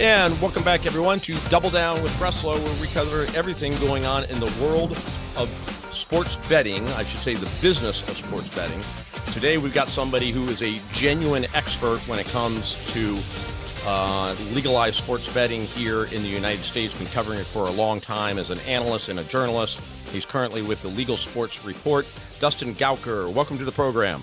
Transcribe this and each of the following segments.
And welcome back, everyone, to Double Down with Breslo, where we cover everything going on in the world of sports betting. I should say the business of sports betting. Today, we've got somebody who is a genuine expert when it comes to uh, legalized sports betting here in the United States. Been covering it for a long time as an analyst and a journalist. He's currently with the Legal Sports Report. Dustin Gouker, welcome to the program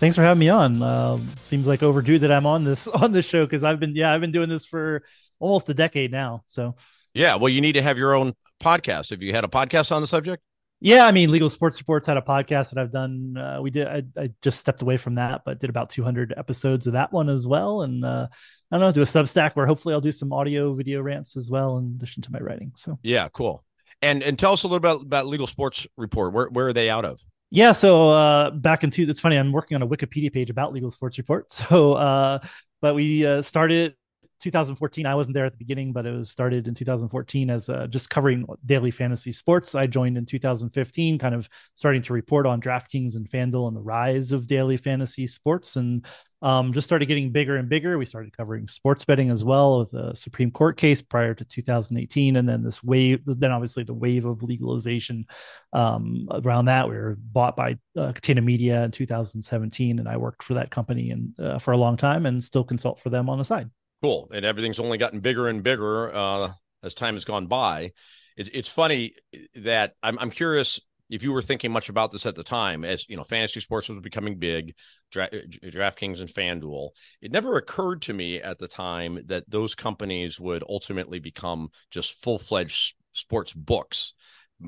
thanks for having me on. Uh, seems like overdue that I'm on this on this show because I've been yeah I've been doing this for almost a decade now. So yeah, well, you need to have your own podcast. Have you had a podcast on the subject? Yeah, I mean, Legal Sports Reports had a podcast that I've done. Uh, we did. I, I, just stepped away from that, but did about 200 episodes of that one as well. And uh, I don't know, do a Substack where hopefully I'll do some audio, video rants as well in addition to my writing. So yeah, cool. And and tell us a little bit about, about Legal Sports Report. Where where are they out of? Yeah, so uh, back in two, it's funny. I'm working on a Wikipedia page about Legal Sports Report. So, uh, but we uh, started 2014. I wasn't there at the beginning, but it was started in 2014 as uh, just covering daily fantasy sports. I joined in 2015, kind of starting to report on DraftKings and FanDuel and the rise of daily fantasy sports, and um, just started getting bigger and bigger. We started covering sports betting as well with the Supreme Court case prior to 2018, and then this wave, then obviously the wave of legalization um, around that. We were bought by uh, Catena Media in 2017, and I worked for that company and uh, for a long time, and still consult for them on the side. Cool. And everything's only gotten bigger and bigger uh, as time has gone by. It, it's funny that I'm, I'm curious if you were thinking much about this at the time, as you know, fantasy sports was becoming big, Dra- DraftKings and FanDuel. It never occurred to me at the time that those companies would ultimately become just full fledged sports books.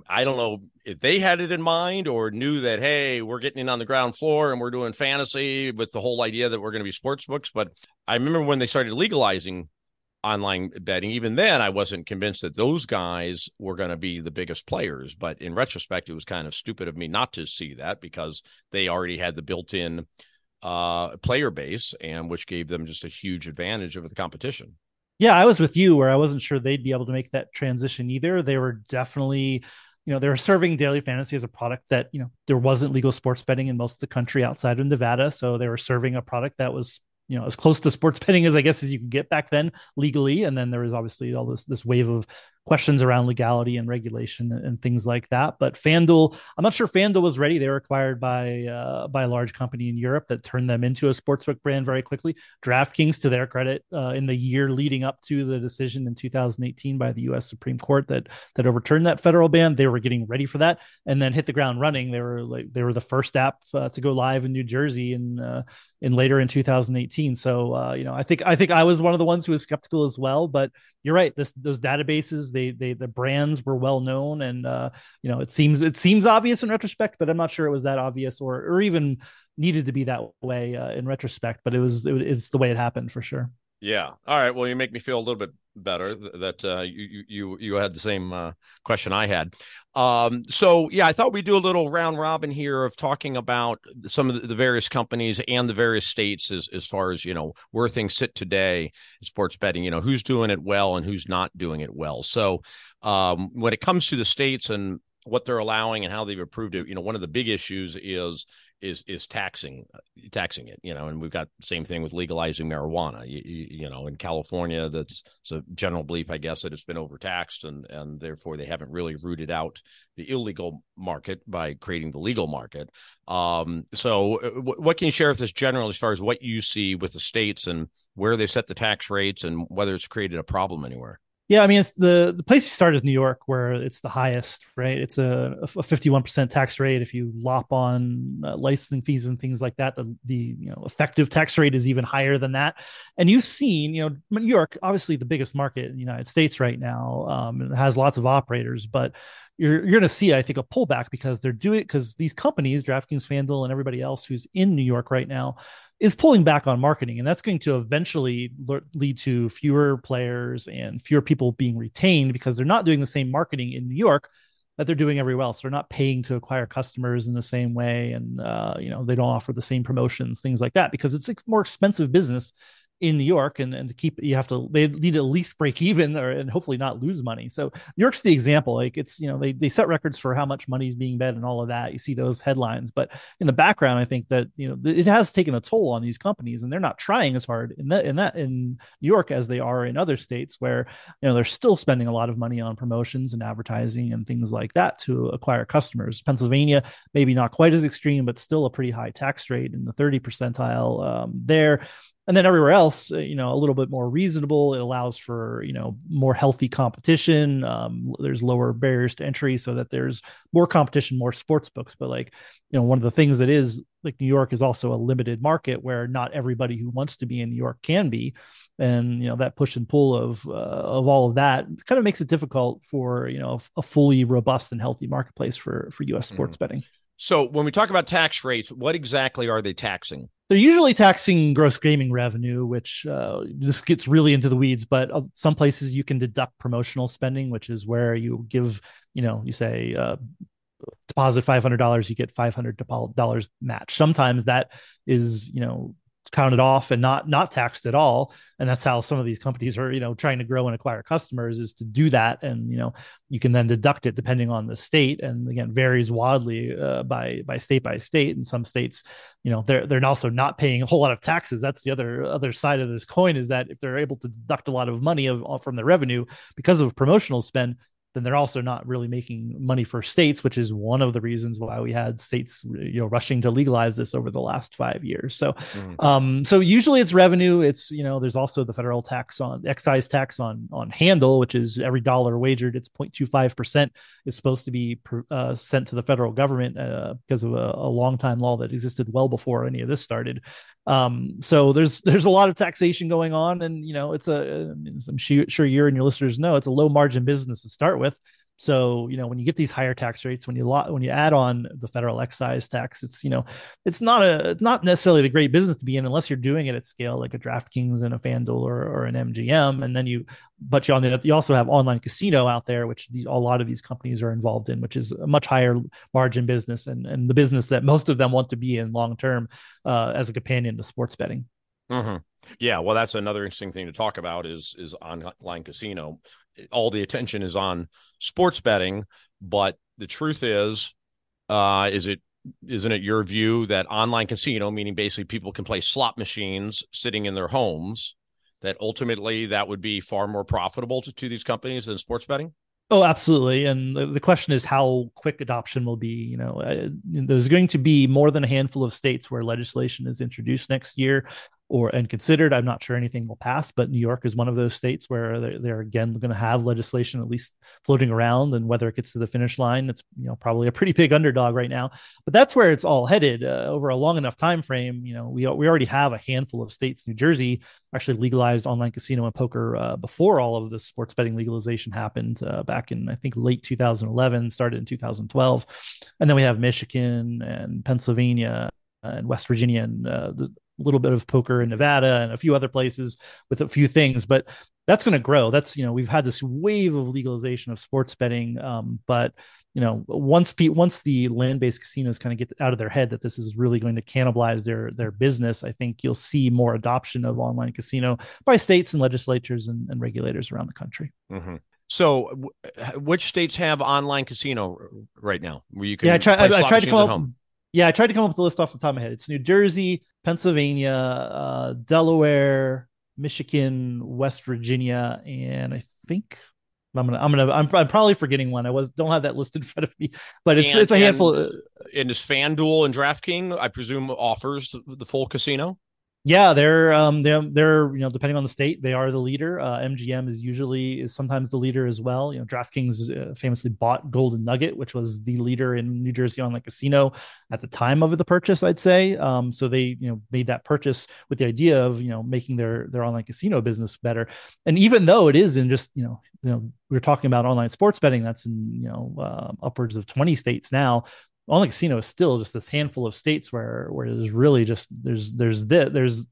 I don't know if they had it in mind or knew that, hey, we're getting in on the ground floor and we're doing fantasy with the whole idea that we're going to be sports books. But I remember when they started legalizing online betting, even then, I wasn't convinced that those guys were going to be the biggest players. But in retrospect, it was kind of stupid of me not to see that because they already had the built in uh, player base and which gave them just a huge advantage over the competition. Yeah, I was with you where I wasn't sure they'd be able to make that transition either. They were definitely, you know, they were serving daily fantasy as a product that, you know, there wasn't legal sports betting in most of the country outside of Nevada. So they were serving a product that was you know as close to sports betting as I guess as you can get back then legally. And then there was obviously all this this wave of questions around legality and regulation and things like that. But FanDuel, I'm not sure FanDuel was ready. They were acquired by uh, by a large company in Europe that turned them into a sportsbook brand very quickly. DraftKings, to their credit, uh, in the year leading up to the decision in 2018 by the U.S. Supreme Court that that overturned that federal ban, they were getting ready for that and then hit the ground running. They were like they were the first app uh, to go live in New Jersey in uh, in later in 2018. So uh, you know, I think I think I was one of the ones who was skeptical as well. But you're right. This those databases they they the brands were well known, and uh, you know it seems it seems obvious in retrospect, but I'm not sure it was that obvious or or even needed to be that way uh, in retrospect. But it was it, it's the way it happened for sure. Yeah. All right. Well, you make me feel a little bit better that uh, you you you had the same uh, question I had. Um, so yeah, I thought we'd do a little round robin here of talking about some of the various companies and the various states as as far as you know where things sit today in sports betting. You know who's doing it well and who's not doing it well. So um, when it comes to the states and what they're allowing and how they've approved it, you know, one of the big issues is is is taxing taxing it you know and we've got same thing with legalizing marijuana. You, you, know in california that's a general belief i guess that it's been overtaxed and and therefore they haven't really rooted out the illegal market by creating the legal market. Um, so uh, w- what can you share with us generally as far as what you see with the states and where they set the tax rates and whether it's created a problem anywhere yeah, I mean, it's the the place you start is New York, where it's the highest, right? It's a a fifty one percent tax rate. If you lop on uh, licensing fees and things like that, the the you know effective tax rate is even higher than that. And you've seen, you know, New York, obviously the biggest market in the United States right now, um, has lots of operators, but you're you're going to see, I think, a pullback because they're doing because these companies, DraftKings, FanDuel, and everybody else who's in New York right now, is pulling back on marketing, and that's going to eventually lead to fewer players and fewer people being retained because they're not doing the same marketing in New York that they're doing everywhere else. They're not paying to acquire customers in the same way, and uh, you know they don't offer the same promotions, things like that, because it's a more expensive business in New York and, and to keep you have to they need to at least break even or and hopefully not lose money. So New York's the example. Like it's you know they they set records for how much money is being bet and all of that. You see those headlines, but in the background, I think that you know it has taken a toll on these companies and they're not trying as hard in that in that in New York as they are in other states where you know they're still spending a lot of money on promotions and advertising and things like that to acquire customers. Pennsylvania maybe not quite as extreme, but still a pretty high tax rate in the 30 percentile um, there and then everywhere else uh, you know a little bit more reasonable. It allows for you know more healthy competition. Um, there's lower barriers to entry so that there's more competition more sports books. But like you know one of the things that is like new york is also a limited market where not everybody who wants to be in new york can be. And you know that push and pull of uh, of all of that kind of makes it difficult for you know a fully robust and healthy marketplace for for us sports mm-hmm. betting so when we talk about tax rates what exactly are they taxing they're usually taxing gross gaming revenue, which uh, this gets really into the weeds. But uh, some places you can deduct promotional spending, which is where you give, you know, you say uh, deposit five hundred dollars, you get five hundred dollars match. Sometimes that is, you know, counted off and not not taxed at all. And that's how some of these companies are you know trying to grow and acquire customers is to do that. And you know you can then deduct it depending on the state. And again varies wildly uh, by by state by state. In some states you know they're they're also not paying a whole lot of taxes. That's the other other side of this coin is that if they're able to deduct a lot of money of, from their revenue because of promotional spend then they're also not really making money for states, which is one of the reasons why we had states, you know, rushing to legalize this over the last five years. So, mm-hmm. um, so usually it's revenue. It's you know, there's also the federal tax on excise tax on on handle, which is every dollar wagered, it's 0.25 percent is supposed to be uh, sent to the federal government uh, because of a, a long time law that existed well before any of this started. Um, so there's there's a lot of taxation going on, and you know it's a I'm sure you and your listeners know it's a low margin business to start with. So you know when you get these higher tax rates, when you when you add on the federal excise tax, it's you know it's not a not necessarily the great business to be in unless you're doing it at scale like a DraftKings and a FanDuel or, or an MGM, and then you but you on the you also have online casino out there, which these a lot of these companies are involved in, which is a much higher margin business and and the business that most of them want to be in long term uh, as a companion to sports betting. Mm-hmm. Yeah, well, that's another interesting thing to talk about is is online casino all the attention is on sports betting, but the truth is, uh, is it isn't it your view that online casino, meaning basically people can play slot machines sitting in their homes, that ultimately that would be far more profitable to, to these companies than sports betting? Oh, absolutely. And the, question is how quick adoption will be. You know, uh, there's going to be more than a handful of states where legislation is introduced next year or and considered. I'm not sure anything will pass, but New York is one of those states where they're, they're again going to have legislation at least floating around, and whether it gets to the finish line, it's you know probably a pretty big underdog right now. But that's where it's all headed uh, over a long enough time frame. You know, we we already have a handful of states. New Jersey actually legalized online casino and poker uh, before all of the sports betting legalization happened uh, back in I think late 2011, started in 2012, and then we have Michigan and Pennsylvania and West Virginia and uh, little bit of poker in Nevada and a few other places with a few things, but that's going to grow. That's you know we've had this wave of legalization of sports betting, um, but you know once pe- once the land based casinos kind of get out of their head that this is really going to cannibalize their their business, I think you'll see more adoption of online casino by states and legislatures and, and regulators around the country. Mm-hmm. So, w- which states have online casino right now? Where you can yeah, I, try, I, I tried to call yeah, I tried to come up with a list off the top of my head. It's New Jersey, Pennsylvania, uh, Delaware, Michigan, West Virginia, and I think I'm gonna I'm gonna I'm, I'm probably forgetting one. I was don't have that list in front of me, but it's and, it's a handful. And, and is FanDuel and DraftKings, I presume, offers the full casino? Yeah, they're um they're they're you know depending on the state they are the leader. Uh, MGM is usually is sometimes the leader as well. You know, DraftKings uh, famously bought Golden Nugget, which was the leader in New Jersey on online casino at the time of the purchase. I'd say um so they you know made that purchase with the idea of you know making their their online casino business better. And even though it is in just you know you know we are talking about online sports betting that's in you know uh, upwards of 20 states now online casino is still just this handful of states where where there's really just there's there's this, there's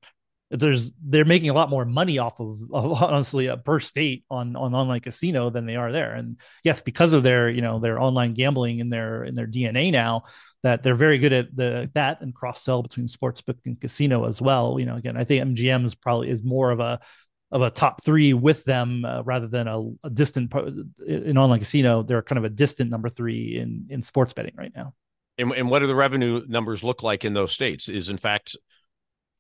there's they're making a lot more money off of, of honestly a per state on on online casino than they are there. And yes because of their you know their online gambling in their in their dna now that they're very good at the that and cross sell between sportsbook and casino as well. You know again i think mgm's probably is more of a of a top three with them uh, rather than a, a distant in online casino they're kind of a distant number three in in sports betting right now and, and what do the revenue numbers look like in those states is in fact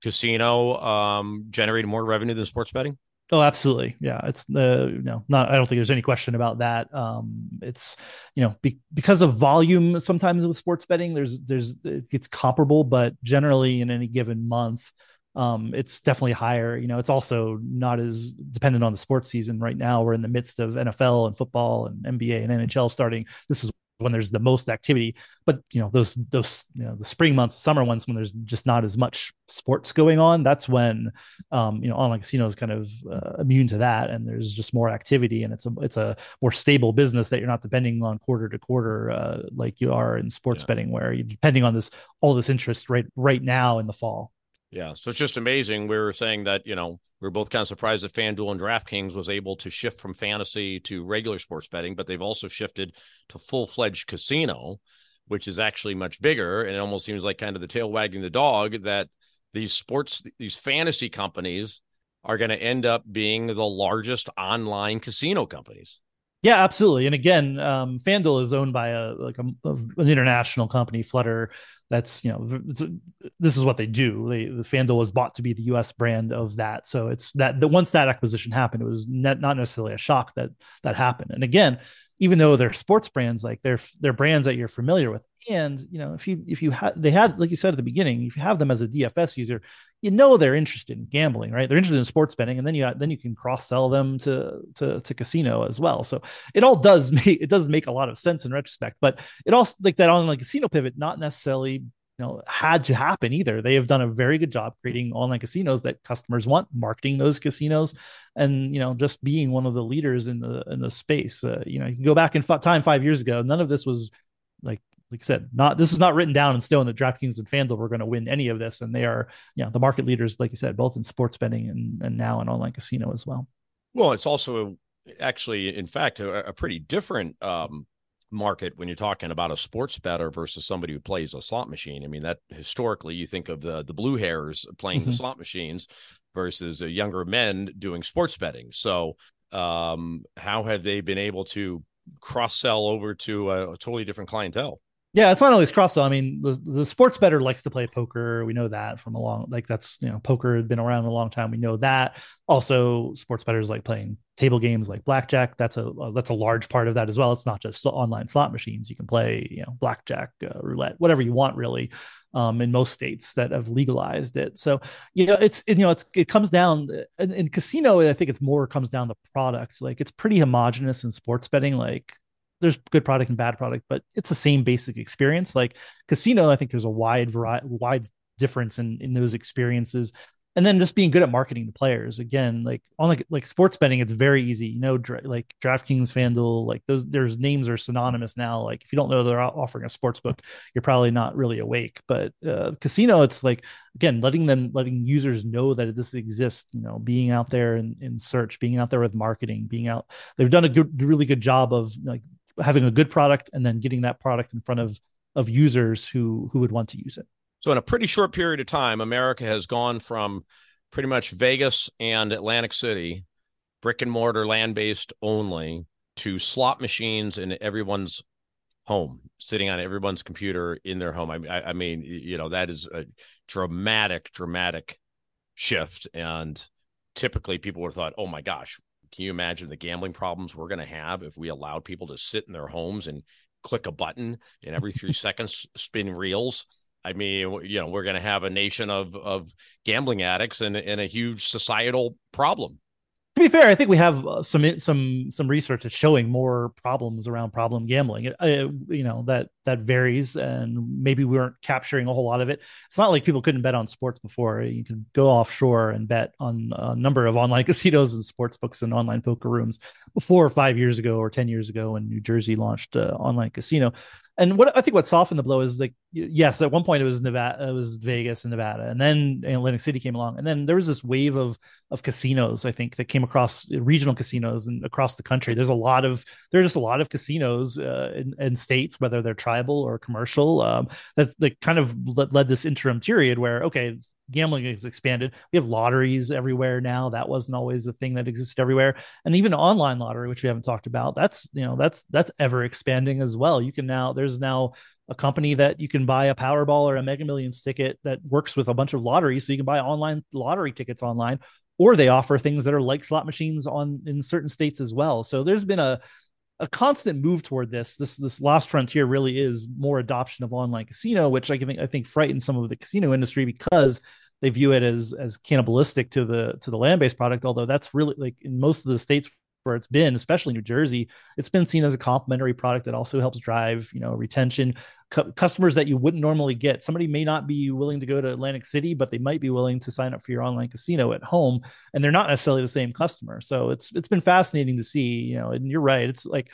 casino um, generating more revenue than sports betting? Oh, absolutely. Yeah. It's the, you know, not, I don't think there's any question about that. Um, it's, you know, be, because of volume, sometimes with sports betting, there's, there's, it's comparable, but generally in any given month, um, it's definitely higher. You know, it's also not as dependent on the sports season right now. We're in the midst of NFL and football and NBA and NHL starting. This is when there's the most activity but you know those those you know the spring months summer ones when there's just not as much sports going on that's when um you know online casino is kind of uh, immune to that and there's just more activity and it's a it's a more stable business that you're not depending on quarter to quarter uh, like you are in sports yeah. betting where you're depending on this all this interest right right now in the fall yeah, so it's just amazing. We were saying that you know we are both kind of surprised that FanDuel and DraftKings was able to shift from fantasy to regular sports betting, but they've also shifted to full fledged casino, which is actually much bigger. And it almost seems like kind of the tail wagging the dog that these sports, these fantasy companies are going to end up being the largest online casino companies. Yeah, absolutely. And again, um, FanDuel is owned by a like a, an international company, Flutter. That's you know, this is what they do. They, the FanDuel was bought to be the U.S. brand of that. So it's that the once that acquisition happened, it was not necessarily a shock that that happened. And again, even though they're sports brands, like they're they're brands that you're familiar with. And you know, if you if you had they had like you said at the beginning, if you have them as a DFS user, you know they're interested in gambling, right? They're interested in sports betting, and then you then you can cross sell them to to to casino as well. So it all does make it does make a lot of sense in retrospect. But it also like that online casino pivot, not necessarily you know had to happen either they have done a very good job creating online casinos that customers want marketing those casinos and you know just being one of the leaders in the in the space uh, you know you can go back in f- time five years ago none of this was like like I said, not this is not written down and still in that DraftKings and FanDuel were going to win any of this, and they are, you know, the market leaders, like you said, both in sports betting and and now in online casino as well. Well, it's also actually, in fact, a, a pretty different um, market when you're talking about a sports bettor versus somebody who plays a slot machine. I mean, that historically you think of the the blue hairs playing mm-hmm. the slot machines versus uh, younger men doing sports betting. So, um, how have they been able to cross sell over to a, a totally different clientele? Yeah, it's not always cross though. I mean, the, the sports bettor likes to play poker. We know that from a long, like that's you know, poker had been around a long time. We know that. Also, sports bettors like playing table games like blackjack. That's a, that's a large part of that as well. It's not just online slot machines. You can play you know blackjack, uh, roulette, whatever you want really. Um, in most states that have legalized it, so you know it's you know it's it comes down in, in casino. I think it's more comes down to product. Like it's pretty homogenous in sports betting. Like there's good product and bad product, but it's the same basic experience. Like casino, I think there's a wide variety, wide difference in in those experiences. And then just being good at marketing the players again like on like like sports betting it's very easy. You know dra- like draftkings fanduel like those there's names are synonymous now. Like if you don't know they're offering a sports book you're probably not really awake. But uh, casino it's like again letting them letting users know that this exists you know being out there in, in search being out there with marketing being out they've done a good really good job of like having a good product and then getting that product in front of of users who who would want to use it so, in a pretty short period of time, America has gone from pretty much Vegas and Atlantic City, brick and mortar, land based only, to slot machines in everyone's home, sitting on everyone's computer in their home. I, I mean, you know, that is a dramatic, dramatic shift. And typically people would have thought, oh my gosh, can you imagine the gambling problems we're going to have if we allowed people to sit in their homes and click a button and every three seconds spin reels? I mean, you know, we're going to have a nation of of gambling addicts and, and a huge societal problem. To be fair, I think we have uh, some some some research that's showing more problems around problem gambling. Uh, you know that that varies, and maybe we weren't capturing a whole lot of it. It's not like people couldn't bet on sports before. You can go offshore and bet on a number of online casinos and sports books and online poker rooms before five years ago or ten years ago when New Jersey launched uh, online casino and what I think what softened the blow is like yes, at one point it was Nevada, it was Vegas and Nevada, and then Atlantic City came along, and then there was this wave of of casinos I think that came across regional casinos and across the country. There's a lot of there's just a lot of casinos uh, in, in, states, whether they're tribal or commercial, um, that that kind of led, led this interim period where okay, gambling has expanded. We have lotteries everywhere now. That wasn't always a thing that existed everywhere. And even online lottery, which we haven't talked about, that's you know that's that's ever expanding as well. You can now there's now a company that you can buy a Powerball or a Mega Millions ticket that works with a bunch of lotteries, so you can buy online lottery tickets online. Or they offer things that are like slot machines on in certain states as well. So there's been a a constant move toward this. This this last frontier really is more adoption of online casino, which I think I think frightens some of the casino industry because they view it as as cannibalistic to the to the land based product. Although that's really like in most of the states where it's been, especially New Jersey, it's been seen as a complementary product that also helps drive, you know, retention. Customers that you wouldn't normally get. Somebody may not be willing to go to Atlantic City, but they might be willing to sign up for your online casino at home, and they're not necessarily the same customer. So it's it's been fascinating to see, you know. And you're right, it's like it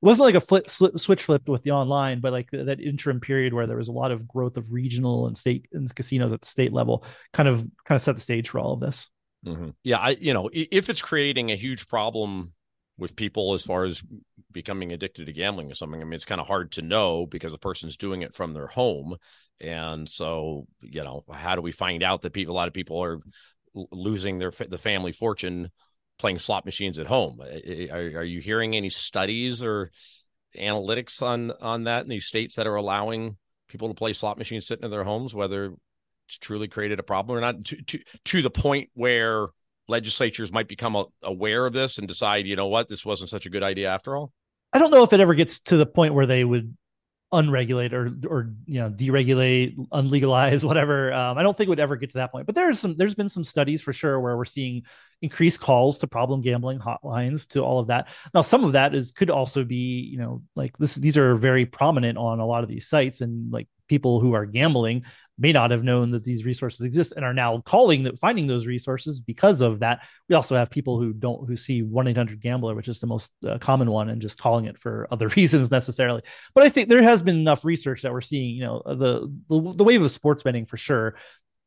wasn't like a flip, switch flipped with the online, but like that interim period where there was a lot of growth of regional and state and casinos at the state level, kind of kind of set the stage for all of this. Mm-hmm. Yeah, I you know if it's creating a huge problem with people as far as becoming addicted to gambling or something, I mean it's kind of hard to know because the person's doing it from their home, and so you know how do we find out that people a lot of people are losing their the family fortune playing slot machines at home? Are, are you hearing any studies or analytics on on that in these states that are allowing people to play slot machines sitting in their homes, whether truly created a problem or not to, to, to the point where legislatures might become a, aware of this and decide, you know what, this wasn't such a good idea after all? I don't know if it ever gets to the point where they would unregulate or or you know deregulate unlegalize whatever. Um, i don't think it would ever get to that point but there's some there's been some studies for sure where we're seeing increased calls to problem gambling hotlines to all of that. Now some of that is could also be you know like this these are very prominent on a lot of these sites and like people who are gambling may not have known that these resources exist and are now calling that finding those resources because of that we also have people who don't who see 1-800 gambler, which is the most uh, common one and just calling it for other reasons necessarily but i think there has been enough research that we're seeing you know the the, the wave of sports betting for sure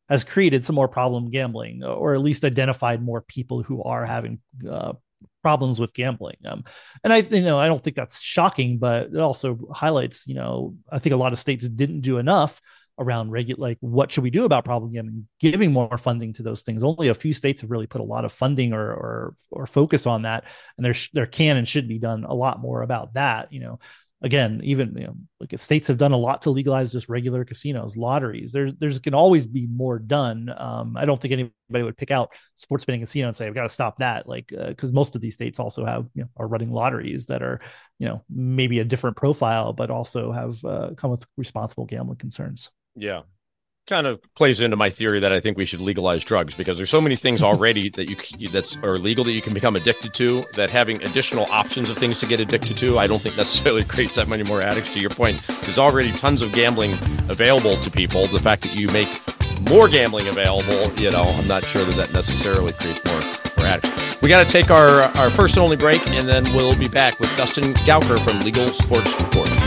has created some more problem gambling or at least identified more people who are having uh, problems with gambling. Um, and I, you know, I don't think that's shocking, but it also highlights, you know, I think a lot of states didn't do enough around regulate like what should we do about problem gambling giving more funding to those things only a few states have really put a lot of funding or or or focus on that and there there can and should be done a lot more about that you know again, even you know, like states have done a lot to legalize just regular casinos, lotteries. There's there's can always be more done. Um, I don't think anybody would pick out sports betting casino and say, "I've got to stop that." Like, because uh, most of these states also have you know are running lotteries that are you know maybe a different profile, but also have uh, come with responsible gambling concerns. Yeah, kind of plays into my theory that I think we should legalize drugs because there's so many things already that you that's are legal that you can become addicted to that having additional options of things to get addicted to I don't think necessarily creates that many more addicts to your point. There's already tons of gambling available to people. The fact that you make more gambling available you know I'm not sure that that necessarily creates more more addicts. We got to take our our first and only break and then we'll be back with Dustin Gouker from Legal Sports Report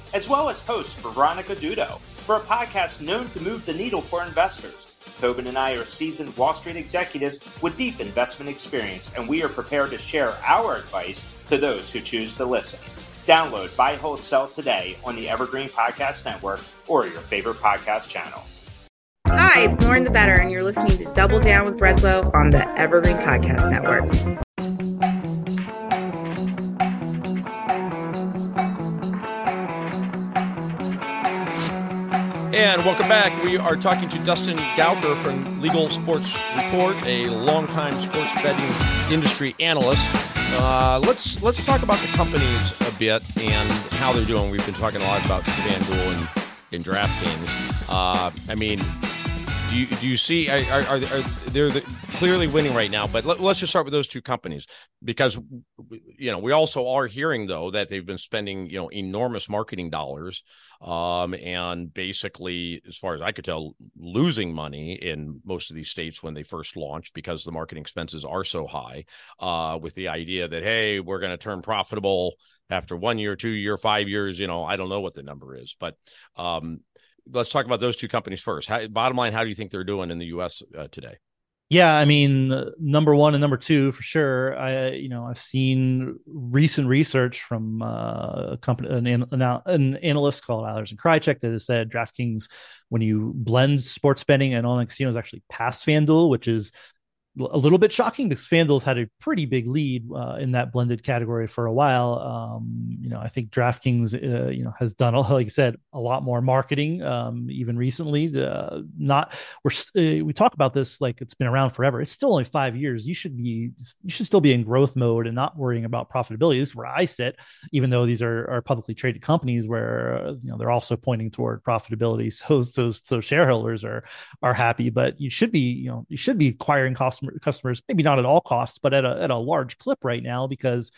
as well as host for Veronica Dudo, for a podcast known to move the needle for investors. Tobin and I are seasoned Wall Street executives with deep investment experience, and we are prepared to share our advice to those who choose to listen. Download Buy, Hold, Sell today on the Evergreen Podcast Network or your favorite podcast channel. Hi, it's Lauren the Better, and you're listening to Double Down with Breslo on the Evergreen Podcast Network. And welcome back. We are talking to Dustin Gouker from Legal Sports Report, a longtime sports betting industry analyst. Uh, let's let's talk about the companies a bit and how they're doing. We've been talking a lot about FanDuel and, and DraftKings. Uh, I mean, do you do you see are are, are they're the, clearly winning right now? But let, us just start with those two companies because you know we also are hearing though that they've been spending you know enormous marketing dollars um, and basically, as far as I could tell, losing money in most of these states when they first launched because the marketing expenses are so high. Uh, with the idea that hey, we're going to turn profitable after one year, two year, five years. You know, I don't know what the number is, but um, let's talk about those two companies first. How, bottom line, how do you think they're doing in the U.S. Uh, today? Yeah, I mean, number one and number two for sure. I, you know, I've seen recent research from uh, a company, an, an, an analyst called Eilers and Krejcik that has said DraftKings, when you blend sports betting and online casinos, actually past FanDuel, which is a little bit shocking because FanDuel's had a pretty big lead uh, in that blended category for a while. Um, you know, I think DraftKings, uh, you know, has done, like I said, a lot more marketing, um, even recently. Uh, not we're uh, we talk about this like it's been around forever. It's still only five years. You should be you should still be in growth mode and not worrying about profitability. This is where I sit, even though these are, are publicly traded companies where you know they're also pointing toward profitability. So so so shareholders are are happy, but you should be you know you should be acquiring cost customers, maybe not at all costs, but at a, at a large clip right now because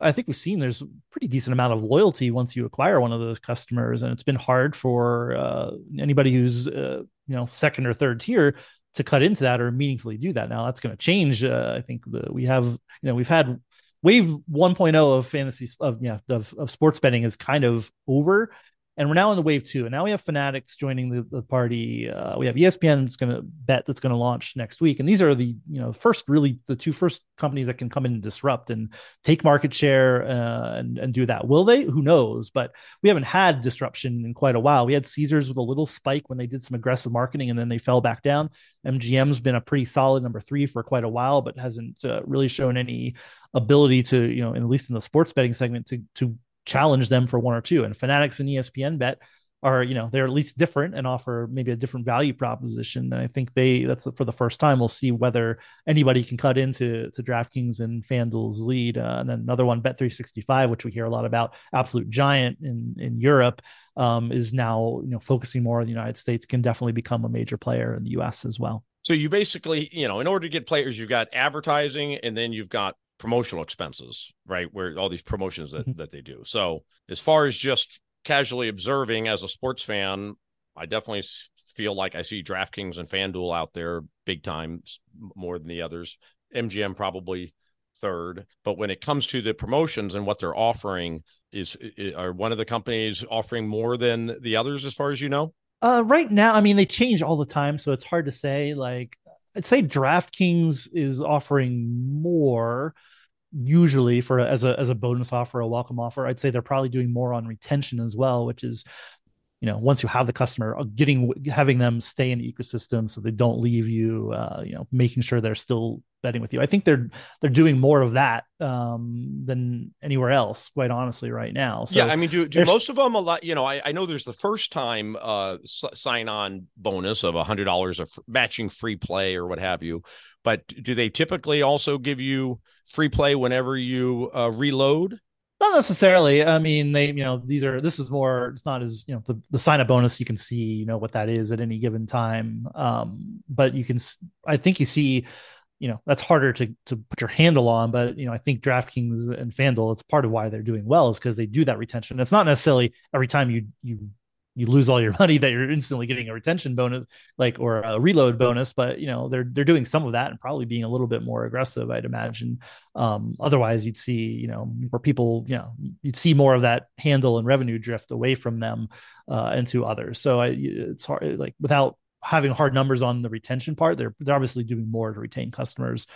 I think we've seen there's a pretty decent amount of loyalty once you acquire one of those customers, and it's been hard for uh, anybody who's uh, you know second or third tier to cut into that or meaningfully do that. Now that's going to change. Uh, I think the, we have you know we've had wave 1.0 of fantasy of yeah of, of sports betting is kind of over and we're now in the wave two. And now we have Fanatics joining the, the party. Uh, we have ESPN that's going to bet that's going to launch next week. And these are the you know first really the two first companies that can come in and disrupt and take market share uh, and and do that. Will they? Who knows? But we haven't had disruption in quite a while. We had Caesars with a little spike when they did some aggressive marketing and then they fell back down. MGM's been a pretty solid number three for quite a while, but hasn't uh, really shown any ability to you know at least in the sports betting segment to to challenge them for one or two. And Fanatics and ESPN Bet are, you know, they're at least different and offer maybe a different value proposition. And I think they that's for the first time we'll see whether anybody can cut into to DraftKings and FanDuel's lead. Uh, and then another one, Bet365, which we hear a lot about, absolute giant in in Europe, um, is now you know focusing more on the United States, can definitely become a major player in the US as well. So you basically, you know, in order to get players, you've got advertising and then you've got promotional expenses, right? Where all these promotions that, mm-hmm. that they do. So as far as just casually observing as a sports fan, I definitely feel like I see DraftKings and FanDuel out there big time more than the others. MGM probably third, but when it comes to the promotions and what they're offering, is are one of the companies offering more than the others as far as you know? Uh, right now, I mean, they change all the time, so it's hard to say. Like I'd say DraftKings is offering more usually for as a as a bonus offer, a welcome offer. I'd say they're probably doing more on retention as well, which is you know once you have the customer uh, getting having them stay in the ecosystem so they don't leave you uh, you know making sure they're still betting with you. I think they're they're doing more of that um, than anywhere else quite honestly right now. So yeah i mean do, do most of them a lot you know i, I know there's the first time uh, sign on bonus of a hundred dollars of matching free play or what have you but do they typically also give you free play whenever you uh, reload not necessarily. I mean, they, you know, these are, this is more, it's not as, you know, the, the sign up bonus, you can see, you know, what that is at any given time. Um, but you can, I think you see, you know, that's harder to, to put your handle on. But, you know, I think DraftKings and FanDuel, it's part of why they're doing well is because they do that retention. It's not necessarily every time you, you you lose all your money that you're instantly getting a retention bonus like or a reload bonus but you know they're they're doing some of that and probably being a little bit more aggressive i'd imagine. Um, otherwise you'd see you know for people you know you'd see more of that handle and revenue drift away from them uh, into others. So I, it's hard like without having hard numbers on the retention part they're they're obviously doing more to retain customers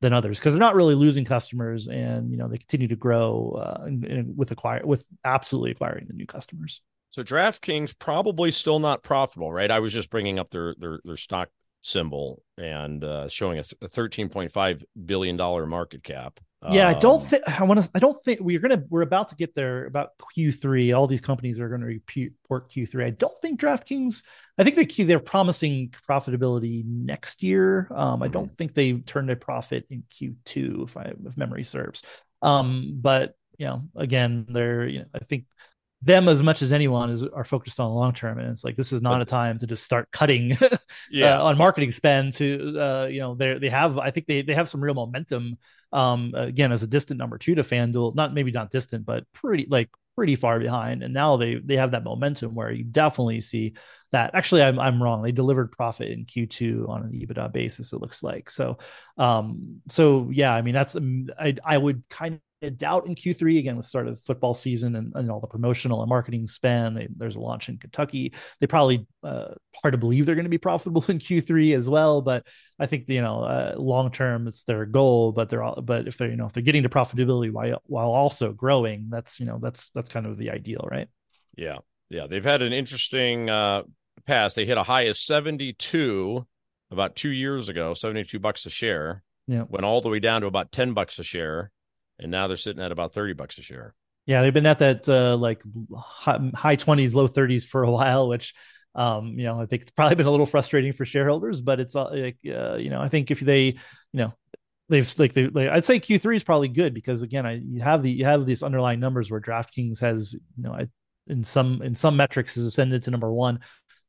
than others because they're not really losing customers and you know they continue to grow uh, and, and with acquire with absolutely acquiring the new customers so DraftKings probably still not profitable, right? I was just bringing up their their their stock symbol and uh, showing a, 13.5 billion dollar market cap. Yeah, um, I don't um, think I want to. I don't think we're gonna. We're about to get there about Q3. All these companies are going to report Q3. I don't think DraftKings. I think they're they're promising profitability next year. Um, I don't mm-hmm. think they turned a profit in Q2, if I if memory serves. Um, but you know, again, they're you know, I think them as much as anyone is are focused on the long term. And it's like this is not a time to just start cutting yeah. uh, on marketing spend to uh, you know they they have i think they they have some real momentum um again as a distant number two to fanduel not maybe not distant but pretty like pretty far behind. And now they they have that momentum where you definitely see that. Actually i'm, I'm wrong. They delivered profit in q2 on an ebitda basis it looks like. So um so yeah i mean that's i i would kind doubt in Q3 again with start of football season and, and all the promotional and marketing spend. They, there's a launch in Kentucky. They probably uh, hard to believe they're going to be profitable in Q3 as well. But I think you know uh, long term it's their goal. But they're all, but if they're you know if they're getting to profitability while while also growing, that's you know that's that's kind of the ideal, right? Yeah, yeah. They've had an interesting uh, past. They hit a high of 72 about two years ago, 72 bucks a share. Yeah, went all the way down to about 10 bucks a share and now they're sitting at about 30 bucks a share. Yeah, they've been at that uh, like high 20s, low 30s for a while, which um, you know, I think it's probably been a little frustrating for shareholders, but it's uh, like uh, you know, I think if they, you know, they've like they, like, I'd say Q3 is probably good because again, I you have the you have these underlying numbers where DraftKings has, you know, I, in some in some metrics has ascended to number one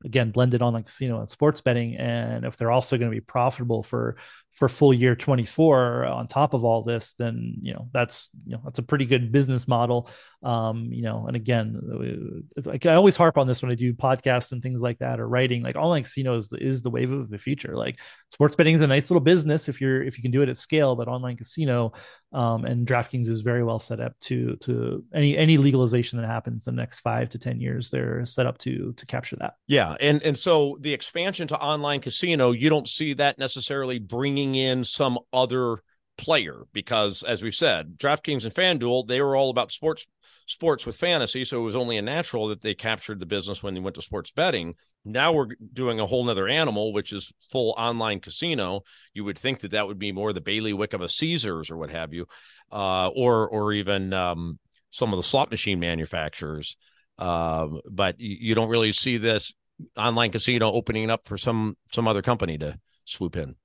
again blended on like casino and sports betting and if they're also going to be profitable for for full year 24 on top of all this then you know that's you know that's a pretty good business model. Um you know and again like i always harp on this when i do podcasts and things like that or writing like online casino is is the wave of the future. Like sports betting is a nice little business if you're if you can do it at scale but online casino um and draftkings is very well set up to to any any legalization that happens the next five to ten years they're set up to to capture that. Yeah and and so the expansion to online casino you don't see that necessarily bringing in some other player because as we've said draftkings and fanduel they were all about sports sports with fantasy so it was only a natural that they captured the business when they went to sports betting. Now we're doing a whole nother animal which is full online casino. You would think that that would be more the bailiwick of a caesars or what have you uh, or or even um, some of the slot machine manufacturers. Uh, but you, you don't really see this online casino opening up for some some other company to swoop in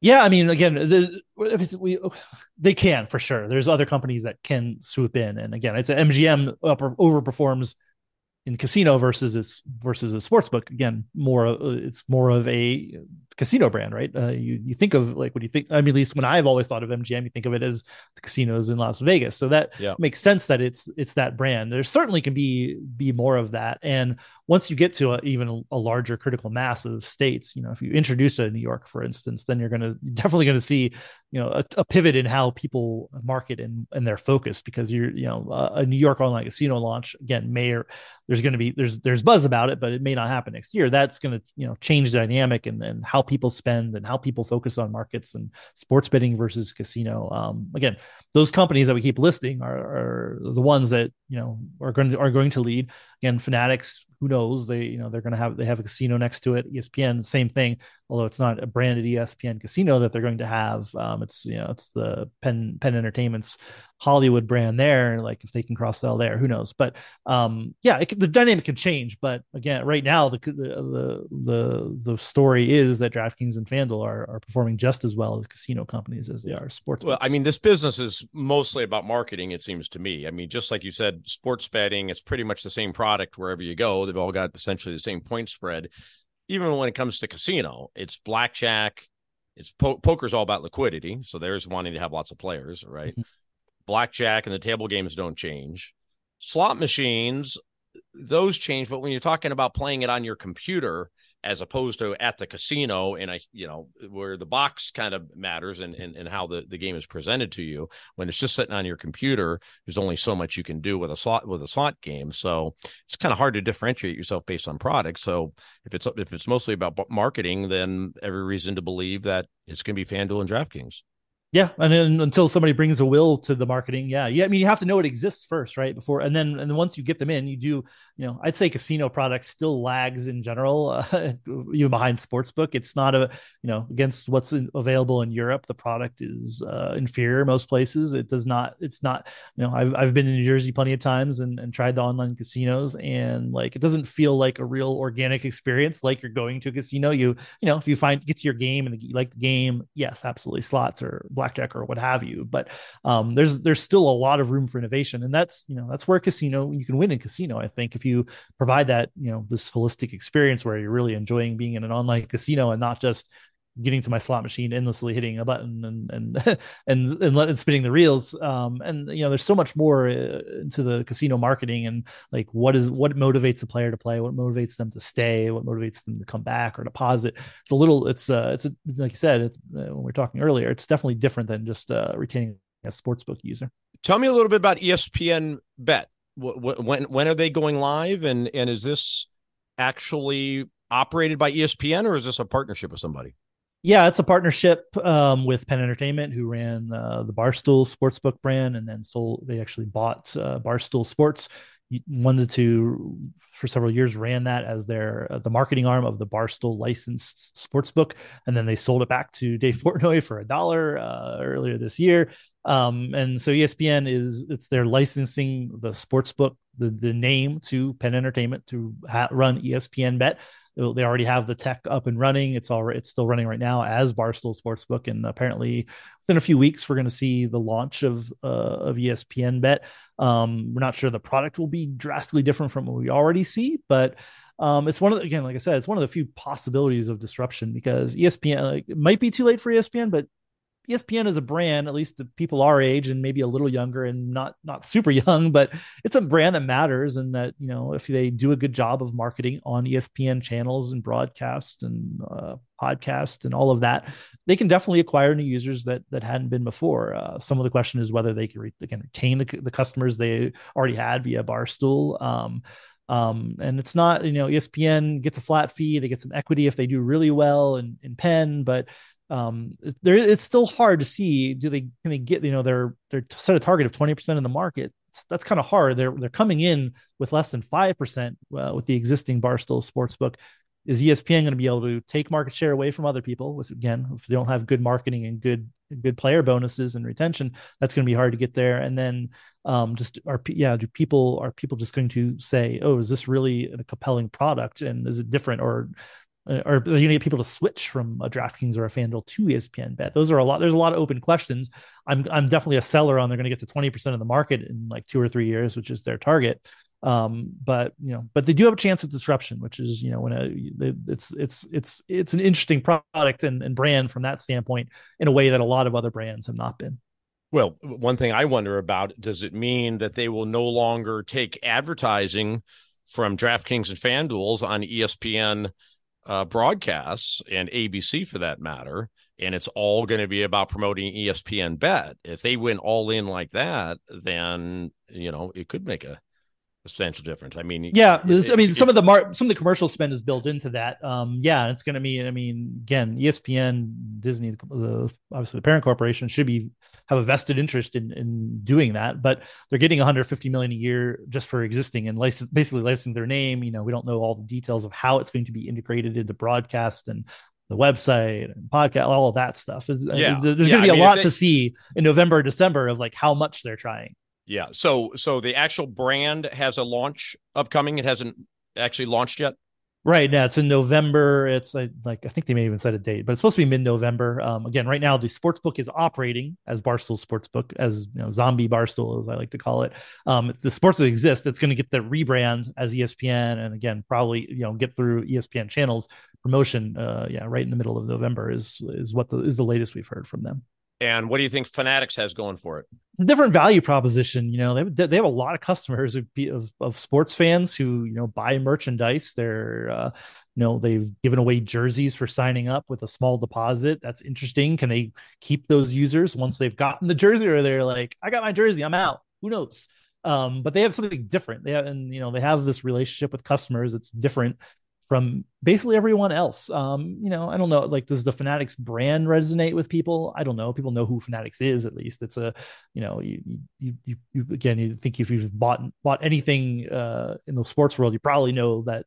yeah, I mean, again, the, we they can for sure. There's other companies that can swoop in, and again, it's an MGM overperforms in casino versus its versus a sports book. Again, more it's more of a casino brand, right? Uh, you you think of like when you think. I mean, at least when I've always thought of MGM, you think of it as the casinos in Las Vegas. So that yeah. makes sense that it's it's that brand. There certainly can be be more of that, and once you get to a, even a larger critical mass of states, you know, if you introduce a New York, for instance, then you're going to definitely to see, you know, a, a, pivot in how people market and and their focus because you're, you know, a, a New York online casino launch again may or there's going to be there's there's buzz about it, but it may not happen next year. That's going to you know change the dynamic and and how people spend and how people focus on markets and sports betting versus casino. Um, again, those companies that we keep listing are, are the ones that you know are going to are going to lead. Again, Fanatics who knows? They, you know, they're going to have they have a casino next to it. ESPN, same thing. Although it's not a branded ESPN casino that they're going to have. Um, it's you know, it's the Penn Penn Entertainment's Hollywood brand there. Like if they can cross sell there, who knows? But um, yeah, it, the dynamic can change. But again, right now the the the the story is that DraftKings and FanDuel are are performing just as well as casino companies as they are sports. Well, I mean, this business is mostly about marketing. It seems to me. I mean, just like you said, sports betting. It's pretty much the same product wherever you go they've all got essentially the same point spread. Even when it comes to casino, it's blackjack. It's po- poker's all about liquidity, so there's wanting to have lots of players, right? Blackjack and the table games don't change. Slot machines, those change, but when you're talking about playing it on your computer, as opposed to at the casino and I, you know, where the box kind of matters and, and, and how the, the game is presented to you. When it's just sitting on your computer, there's only so much you can do with a slot with a slot game. So it's kind of hard to differentiate yourself based on product. So if it's if it's mostly about marketing, then every reason to believe that it's going to be FanDuel and DraftKings. Yeah, and then until somebody brings a will to the marketing, yeah, yeah. I mean, you have to know it exists first, right? Before, and then, and once you get them in, you do. You know, I'd say casino products still lags in general, uh, even behind sportsbook. It's not a, you know, against what's in, available in Europe. The product is uh, inferior most places. It does not. It's not. You know, I've I've been in New Jersey plenty of times and and tried the online casinos, and like it doesn't feel like a real organic experience. Like you're going to a casino. You you know, if you find get to your game and you like the game, yes, absolutely, slots or blackjack or what have you. But um, there's there's still a lot of room for innovation, and that's you know that's where casino you can win in casino. I think if you provide that you know this holistic experience where you're really enjoying being in an online casino and not just getting to my slot machine endlessly hitting a button and and and and, and spinning the reels. Um and you know there's so much more uh, into the casino marketing and like what is what motivates a player to play what motivates them to stay what motivates them to come back or deposit. It's a little it's uh it's a, like you said it's, uh, when we are talking earlier it's definitely different than just uh retaining a sportsbook user. Tell me a little bit about espn bet. When when are they going live? And and is this actually operated by espn or is this a partnership with somebody yeah, it's a partnership um, with Penn Entertainment, who ran uh, the Barstool Sportsbook brand, and then sold. They actually bought uh, Barstool Sports. Wanted to for several years ran that as their uh, the marketing arm of the Barstool licensed sportsbook, and then they sold it back to Dave Portnoy for a dollar uh, earlier this year. Um, and so ESPN is it's their licensing the sportsbook the the name to Penn Entertainment to ha- run ESPN Bet they already have the tech up and running. It's already it's still running right now as Barstool Sportsbook, and apparently within a few weeks we're going to see the launch of uh, of ESPN Bet. Um, we're not sure the product will be drastically different from what we already see, but um, it's one of the, again, like I said, it's one of the few possibilities of disruption because ESPN like, it might be too late for ESPN, but ESPN is a brand, at least to people our age and maybe a little younger and not not super young, but it's a brand that matters and that you know if they do a good job of marketing on ESPN channels and broadcast and uh, podcast and all of that, they can definitely acquire new users that that hadn't been before. Uh, some of the question is whether they can, re- they can retain the, the customers they already had via Barstool. Um, um, and it's not, you know, ESPN gets a flat fee, they get some equity if they do really well in, in Penn, but um there it's still hard to see do they can they get you know they're they're set a target of 20% in the market. It's, that's kind of hard. They're they're coming in with less than 5% uh, with the existing barstool sportsbook. Is espn going to be able to take market share away from other people with again if they don't have good marketing and good good player bonuses and retention that's going to be hard to get there. And then um just are yeah do people are people just going to say oh is this really a compelling product and is it different? Or or are you get people to switch from a DraftKings or a FanDuel to ESPN bet? Those are a lot. There's a lot of open questions. I'm I'm definitely a seller on they're going to get to 20 percent of the market in like two or three years, which is their target. Um, but you know, but they do have a chance of disruption, which is you know when a it's it's it's it's an interesting product and, and brand from that standpoint in a way that a lot of other brands have not been. Well, one thing I wonder about does it mean that they will no longer take advertising from DraftKings and FanDuel's on ESPN? Uh, broadcasts and ABC for that matter, and it's all going to be about promoting ESPN Bet. If they went all in like that, then you know it could make a substantial difference. I mean, yeah, it, I mean, it, some it, of the mar- some of the commercial spend is built into that. Um, yeah, it's going to be. I mean, again, ESPN, Disney, the, obviously the parent corporation should be have a vested interest in in doing that, but they're getting 150 million a year just for existing and license, basically licensing their name. You know, we don't know all the details of how it's going to be integrated into broadcast and the website and podcast, all of that stuff. Yeah. There's yeah, going to be I mean, a lot they, to see in November, December of like how much they're trying. Yeah. So so the actual brand has a launch upcoming. It hasn't actually launched yet. Right now, it's in November. It's like, I think they may even set a date, but it's supposed to be mid-November. Um, again, right now the sportsbook is operating as Barstool Sportsbook, as you know, Zombie Barstool, as I like to call it. Um, the sportsbook exists. It's going to get the rebrand as ESPN, and again, probably you know get through ESPN channels promotion. Uh, yeah, right in the middle of November is is what the is the latest we've heard from them. And what do you think Fanatics has going for it? Different value proposition. You know, they they have a lot of customers of, of, of sports fans who you know buy merchandise. They're uh, you know they've given away jerseys for signing up with a small deposit. That's interesting. Can they keep those users once they've gotten the jersey, or they're like, I got my jersey, I'm out. Who knows? Um, but they have something different. They have, and you know, they have this relationship with customers. It's different from basically everyone else. Um, you know, I don't know, like does the Fanatics brand resonate with people? I don't know. People know who Fanatics is at least. It's a, you know, you you you, you again, you think if you've bought bought anything uh, in the sports world, you probably know that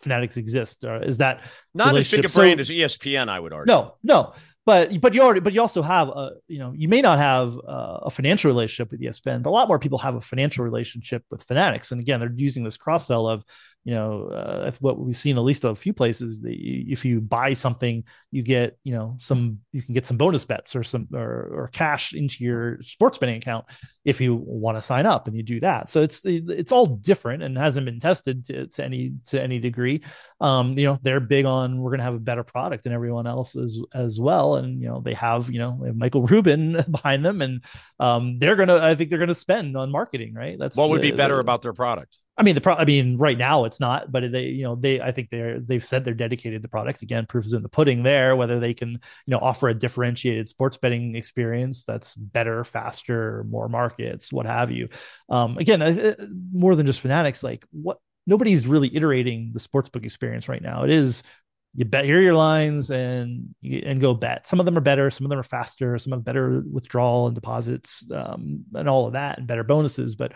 Fanatics exist. Uh, is that not as big a brand so, as ESPN? I would argue. No, no, but but you already but you also have a you know you may not have a, a, financial relationship with ESPN, but a lot more people have a financial relationship with Fanatics. And again, they're using this cross sell of you know uh, what we've seen at least a few places that if you buy something you get you know some you can get some bonus bets or some or, or cash into your sports betting account if you want to sign up and you do that. So it's it's all different and hasn't been tested to, to any to any degree. Um you know they're big on we're going to have a better product than everyone else as as well. And you know they have you know have michael rubin behind them and um they're gonna i think they're gonna spend on marketing right? That's what would the, be better the, about their product I mean, the pro- I mean, right now it's not, but they, you know, they, I think they're, they've said they're dedicated to the product. Again, proof is in the pudding there. Whether they can, you know, offer a differentiated sports betting experience that's better, faster, more markets, what have you. Um, again, uh, more than just Fanatics, like what nobody's really iterating the sportsbook experience right now. It is you bet here your lines and and go bet. Some of them are better, some of them are faster, some have better withdrawal and deposits, um, and all of that, and better bonuses, but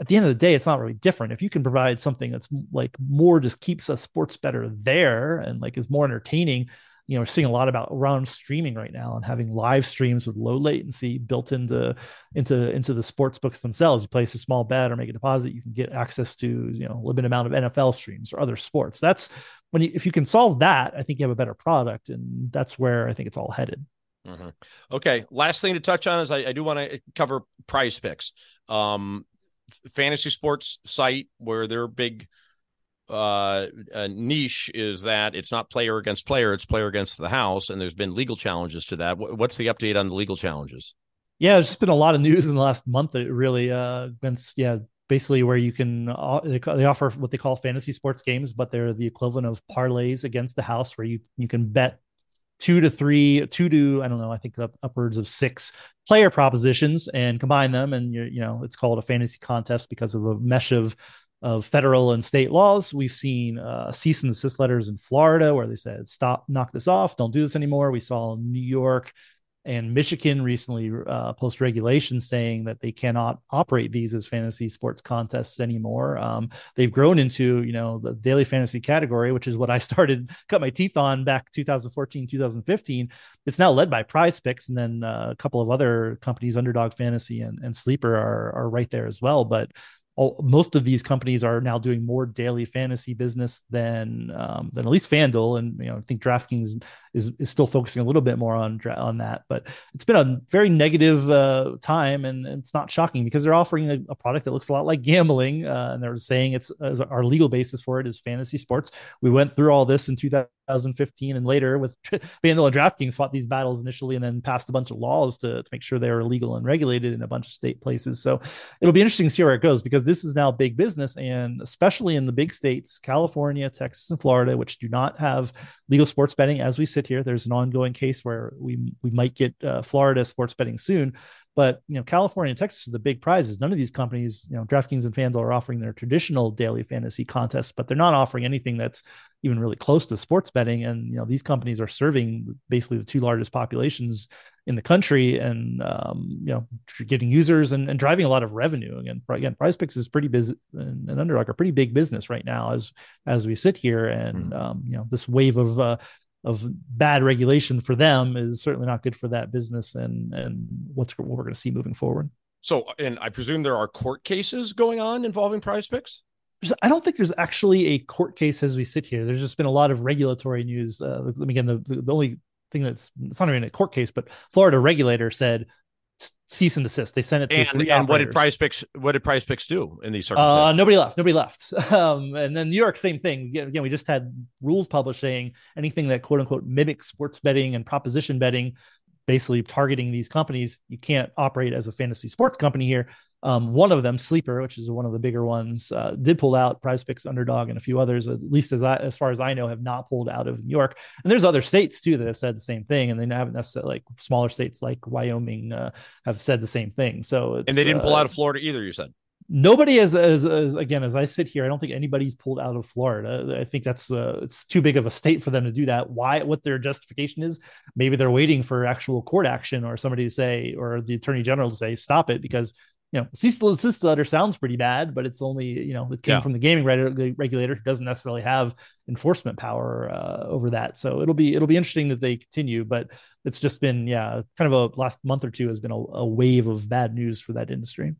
at the end of the day, it's not really different. If you can provide something that's like more just keeps us sports better there and like is more entertaining, you know, we're seeing a lot about around streaming right now and having live streams with low latency built into into into the sports books themselves. You place a small bet or make a deposit, you can get access to you know a limited amount of NFL streams or other sports. That's when you if you can solve that, I think you have a better product, and that's where I think it's all headed. Mm-hmm. Okay, last thing to touch on is I, I do want to cover Prize Picks. Um, fantasy sports site where their big uh, niche is that it's not player against player, it's player against the house, and there's been legal challenges to that. What's the update on the legal challenges? Yeah, there's just been a lot of news in the last month that it really uh been yeah basically where you can uh, they offer what they call fantasy sports games, but they're the equivalent of parlays against the house, where you you can bet two to three, two to I don't know, I think up, upwards of six player propositions and combine them, and you you know it's called a fantasy contest because of a mesh of of federal and state laws. We've seen uh, cease and desist letters in Florida where they said stop, knock this off, don't do this anymore. We saw New York and Michigan recently uh, post regulation saying that they cannot operate these as fantasy sports contests anymore. Um, they've grown into you know the daily fantasy category, which is what I started cut my teeth on back 2014 2015. It's now led by Prize Picks, and then uh, a couple of other companies, Underdog Fantasy and, and Sleeper, are are right there as well. But all, most of these companies are now doing more daily fantasy business than um, than at least FanDuel, and you know I think DraftKings is is still focusing a little bit more on on that. But it's been a very negative uh, time, and it's not shocking because they're offering a, a product that looks a lot like gambling, uh, and they're saying it's uh, our legal basis for it is fantasy sports. We went through all this in 2000. 2015 and later with FanDuel and DraftKings fought these battles initially and then passed a bunch of laws to, to make sure they were legal and regulated in a bunch of state places. So it'll be interesting to see where it goes because this is now big business and especially in the big states, California, Texas, and Florida, which do not have legal sports betting as we sit here. There's an ongoing case where we we might get uh, Florida sports betting soon. But you know, California and Texas are the big prizes. None of these companies, you know, DraftKings and FanDuel are offering their traditional daily fantasy contests, but they're not offering anything that's even really close to sports betting. And you know, these companies are serving basically the two largest populations in the country, and um, you know, getting users and, and, driving a lot of revenue. Again, again, Prize Picks is pretty busy, and, and Underdog are pretty big business right now as as we sit here. And mm. um, you know, this wave of uh, of bad regulation for them is certainly not good for that business and and what's what we're going to see moving forward. So, and I presume there are court cases going on involving Prize Picks. I don't think there's actually a court case as we sit here. There's just been a lot of regulatory news. Uh, again, the, the only thing that's it's not even a court case, but Florida regulator said cease and desist. They sent it to and, three. And what did Prize Picks? What did Prize Picks do in these uh, circumstances? Uh, nobody left. Nobody left. Um, and then New York, same thing. Again, we just had rules published saying anything that quote unquote mimics sports betting and proposition betting, basically targeting these companies, you can't operate as a fantasy sports company here. Um, one of them, Sleeper, which is one of the bigger ones, uh, did pull out. Prize Picks, Underdog, and a few others, at least as I, as far as I know, have not pulled out of New York. And there's other states too that have said the same thing, and they haven't necessarily like smaller states like Wyoming uh, have said the same thing. So and they didn't pull uh, out of Florida either. You said nobody as, as, as again as i sit here i don't think anybody's pulled out of florida i think that's uh, it's too big of a state for them to do that why what their justification is maybe they're waiting for actual court action or somebody to say or the attorney general to say stop it because you know, cease and desist letter sounds pretty bad, but it's only you know it came yeah. from the gaming regulator who doesn't necessarily have enforcement power uh, over that. So it'll be it'll be interesting that they continue, but it's just been yeah, kind of a last month or two has been a, a wave of bad news for that industry.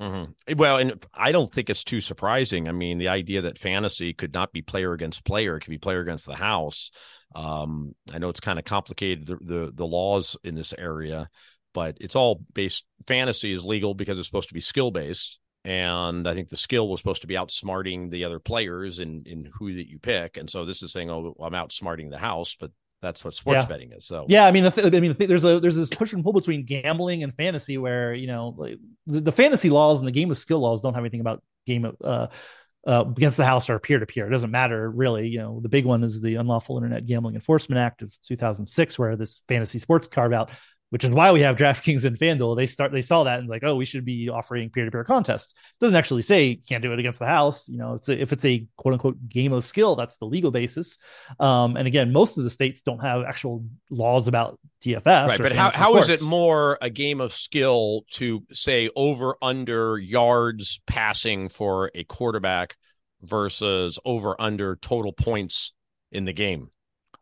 Mm-hmm. Well, and I don't think it's too surprising. I mean, the idea that fantasy could not be player against player, it could be player against the house. Um, I know it's kind of complicated the, the the laws in this area, but it's all based. Fantasy is legal because it's supposed to be skill based, and I think the skill was supposed to be outsmarting the other players in in who that you pick. And so this is saying, oh, I'm outsmarting the house, but that's what sports yeah. betting is. So yeah, I mean, the th- I mean, the th- there's a there's this push and pull between gambling and fantasy, where you know like, the, the, fantasy laws and the game of skill laws don't have anything about game of uh, uh, against the house or peer to peer. It doesn't matter really. You know, the big one is the Unlawful Internet Gambling Enforcement Act of 2006, where this fantasy sports carve out which is why we have DraftKings and FanDuel. They start they saw that and like, oh, we should be offering peer to peer contests. Doesn't actually say can't do it against the house. You know, it's a, if it's a quote unquote game of skill, that's the legal basis. Um, and again, most of the states don't have actual laws about DFS. Right, but how, how is it more a game of skill to say over under yards passing for a quarterback versus over under total points in the game?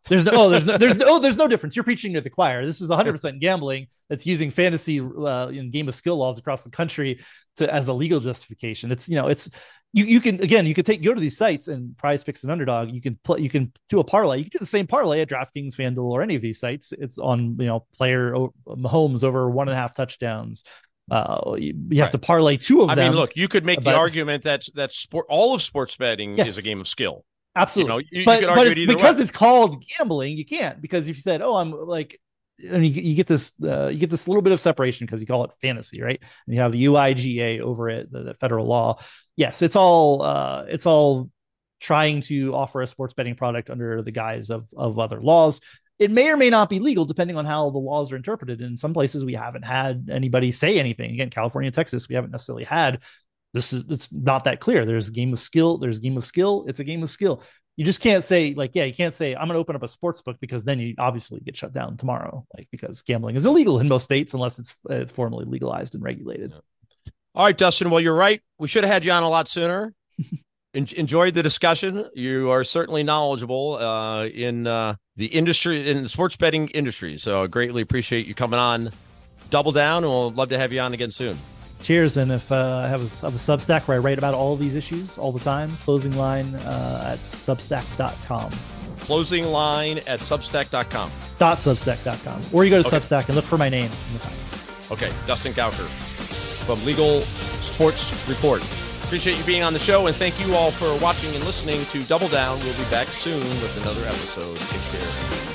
There's no, oh, there's no, there's no, oh, there's no difference. You're preaching to the choir. This is 100 percent gambling that's using fantasy uh, in game of skill laws across the country to as a legal justification. It's you know, it's you you can again you can take go to these sites and Prize Picks and Underdog. You can play, you can do a parlay. You can do the same parlay at DraftKings, FanDuel, or any of these sites. It's on you know player Mahomes over one and a half touchdowns. Uh, you, you have right. to parlay two of I them. I mean, look, you could make but, the argument that that sport all of sports betting yes. is a game of skill. Absolutely. You know, you, but, you but it's because way. it's called gambling, you can't because if you said, "Oh, I'm like," and you, you get this, uh, you get this little bit of separation because you call it fantasy, right? And you have the UIGEA over it, the, the federal law. Yes, it's all, uh, it's all trying to offer a sports betting product under the guise of of other laws. It may or may not be legal depending on how the laws are interpreted. In some places, we haven't had anybody say anything. Again, California, Texas, we haven't necessarily had this is it's not that clear. There's a game of skill. There's a game of skill. It's a game of skill. You just can't say like, yeah, you can't say I'm going to open up a sports book because then you obviously get shut down tomorrow, like because gambling is illegal in most states unless it's it's formally legalized and regulated. All right, Dustin. Well, you're right. We should have had you on a lot sooner. En- enjoyed the discussion. You are certainly knowledgeable uh, in uh, the industry, in the sports betting industry. So I greatly appreciate you coming on. Double down, and we'll love to have you on again soon cheers. And if uh, I have a, have a Substack where I write about all these issues all the time, closing line uh, at substack.com. Closing line at substack.com. Dot substack.com. Or you go to okay. Substack and look for my name. Okay. Dustin Gouker from Legal Sports Report. Appreciate you being on the show, and thank you all for watching and listening to Double Down. We'll be back soon with another episode. Take care.